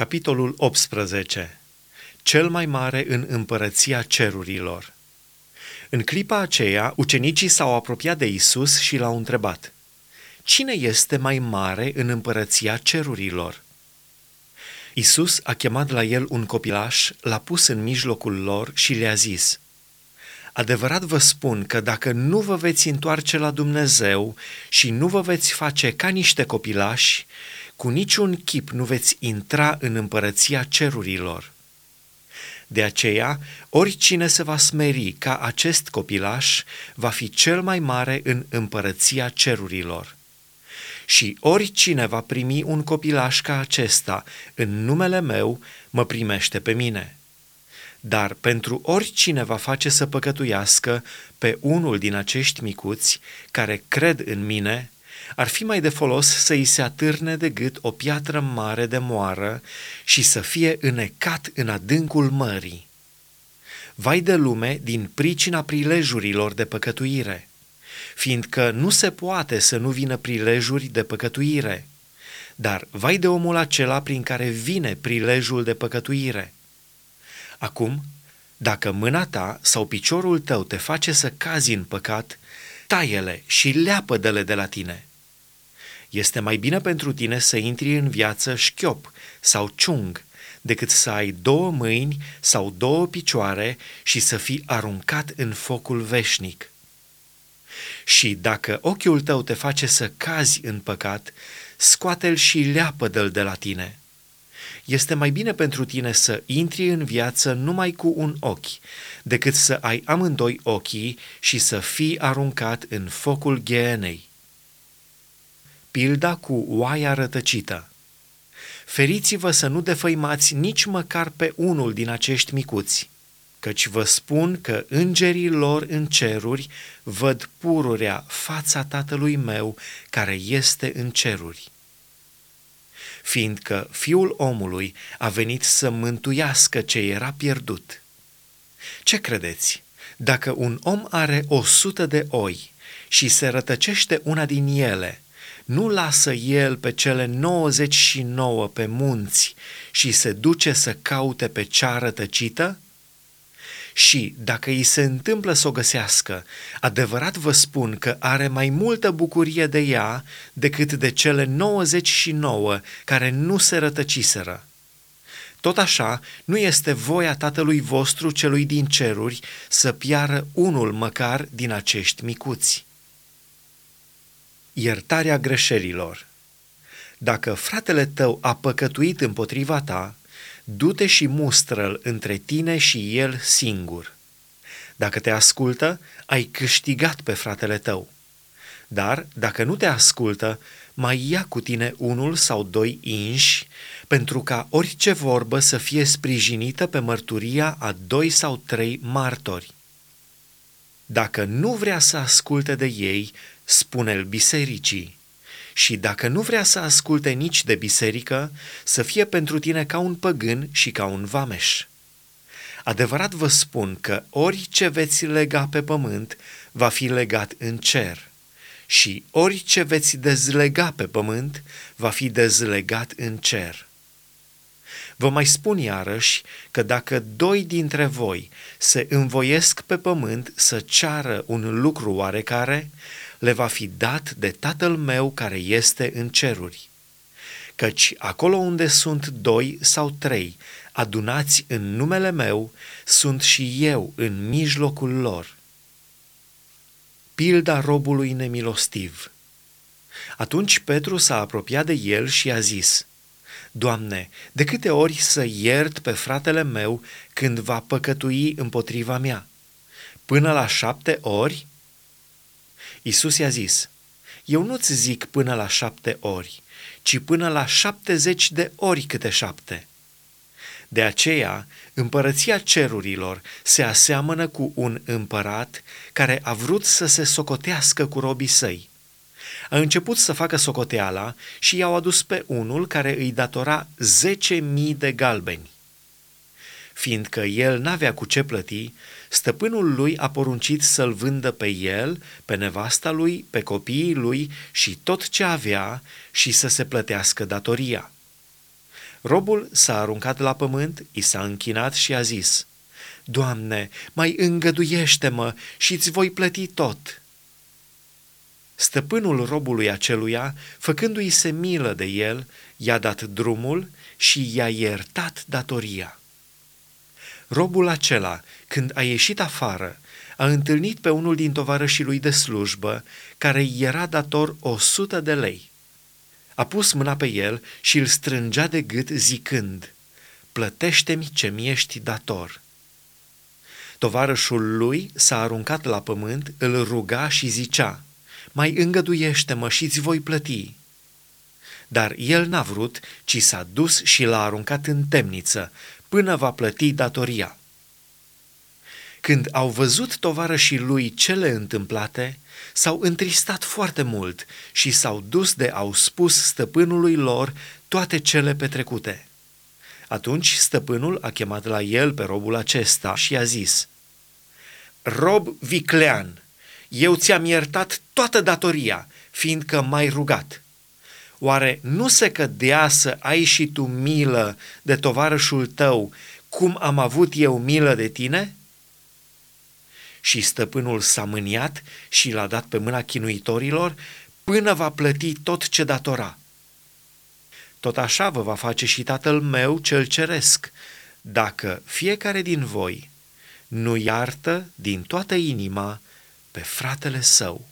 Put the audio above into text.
Capitolul 18. Cel mai mare în împărăția cerurilor. În clipa aceea, ucenicii s-au apropiat de Isus și l-au întrebat: Cine este mai mare în împărăția cerurilor? Isus a chemat la el un copilaș, l-a pus în mijlocul lor și le-a zis: Adevărat vă spun că dacă nu vă veți întoarce la Dumnezeu și nu vă veți face ca niște copilași, cu niciun chip nu veți intra în împărăția cerurilor. De aceea, oricine se va smeri ca acest copilaș va fi cel mai mare în împărăția cerurilor. Și oricine va primi un copilaș ca acesta în numele meu, mă primește pe mine. Dar pentru oricine va face să păcătuiască pe unul din acești micuți care cred în mine, ar fi mai de folos să îi se atârne de gât o piatră mare de moară și să fie înecat în adâncul mării. Vai de lume din pricina prilejurilor de păcătuire, fiindcă nu se poate să nu vină prilejuri de păcătuire, dar vai de omul acela prin care vine prilejul de păcătuire. Acum, dacă mâna ta sau piciorul tău te face să cazi în păcat, taie-le și leapă-de-le de la tine – este mai bine pentru tine să intri în viață șchiop sau ciung decât să ai două mâini sau două picioare și să fii aruncat în focul veșnic. Și dacă ochiul tău te face să cazi în păcat, scoate-l și leapă-l de la tine. Este mai bine pentru tine să intri în viață numai cu un ochi, decât să ai amândoi ochii și să fii aruncat în focul ghenei. Pilda cu oaia rătăcită. Feriți-vă să nu defăimați nici măcar pe unul din acești micuți, căci vă spun că îngerii lor în ceruri văd pururea fața Tatălui meu care este în ceruri. Fiindcă Fiul omului a venit să mântuiască ce era pierdut. Ce credeți? Dacă un om are o sută de oi și se rătăcește una din ele, nu lasă el pe cele 99 pe munți și se duce să caute pe cea rătăcită? Și dacă îi se întâmplă să o găsească, adevărat vă spun că are mai multă bucurie de ea decât de cele 99 care nu se rătăciseră. Tot așa, nu este voia Tatălui vostru celui din ceruri să piară unul măcar din acești micuți iertarea greșelilor. Dacă fratele tău a păcătuit împotriva ta, du-te și mustră-l între tine și el singur. Dacă te ascultă, ai câștigat pe fratele tău. Dar, dacă nu te ascultă, mai ia cu tine unul sau doi inși, pentru ca orice vorbă să fie sprijinită pe mărturia a doi sau trei martori. Dacă nu vrea să asculte de ei, spune-l bisericii. Și dacă nu vrea să asculte nici de biserică, să fie pentru tine ca un păgân și ca un vameș. Adevărat vă spun că orice veți lega pe pământ va fi legat în cer și orice veți dezlega pe pământ va fi dezlegat în cer. Vă mai spun iarăși că dacă doi dintre voi se învoiesc pe pământ să ceară un lucru oarecare, le va fi dat de Tatăl meu care este în ceruri. Căci acolo unde sunt doi sau trei adunați în numele meu, sunt și eu în mijlocul lor. Pilda robului nemilostiv Atunci Petru s-a apropiat de el și a zis, Doamne, de câte ori să iert pe fratele meu când va păcătui împotriva mea? Până la șapte ori? Isus i-a zis, eu nu-ți zic până la șapte ori, ci până la șaptezeci de ori câte șapte. De aceea, împărăția cerurilor se aseamănă cu un împărat care a vrut să se socotească cu robii săi. A început să facă socoteala și i-au adus pe unul care îi datora zece mii de galbeni. Fiindcă el n-avea cu ce plăti, stăpânul lui a poruncit să-l vândă pe el, pe nevasta lui, pe copiii lui și tot ce avea și să se plătească datoria. Robul s-a aruncat la pământ, i s-a închinat și a zis, Doamne, mai îngăduiește-mă și îți voi plăti tot. Stăpânul robului aceluia, făcându-i se milă de el, i-a dat drumul și i-a iertat datoria. Robul acela, când a ieșit afară, a întâlnit pe unul din tovarășii lui de slujbă, care era dator o sută de lei. A pus mâna pe el și îl strângea de gât zicând, Plătește-mi ce mi-ești dator. Tovarășul lui s-a aruncat la pământ, îl ruga și zicea, Mai îngăduiește-mă și-ți voi plăti. Dar el n-a vrut, ci s-a dus și l-a aruncat în temniță, până va plăti datoria. Când au văzut tovarășii lui cele întâmplate, s-au întristat foarte mult și s-au dus de au spus stăpânului lor toate cele petrecute. Atunci stăpânul a chemat la el pe robul acesta și i-a zis, Rob viclean, eu ți-am iertat toată datoria, fiindcă m-ai rugat. Oare nu se cădea să ai și tu milă de tovarășul tău, cum am avut eu milă de tine?" Și stăpânul s-a mâniat și l-a dat pe mâna chinuitorilor până va plăti tot ce datora. Tot așa vă va face și tatăl meu cel ceresc, dacă fiecare din voi nu iartă din toată inima pe fratele său.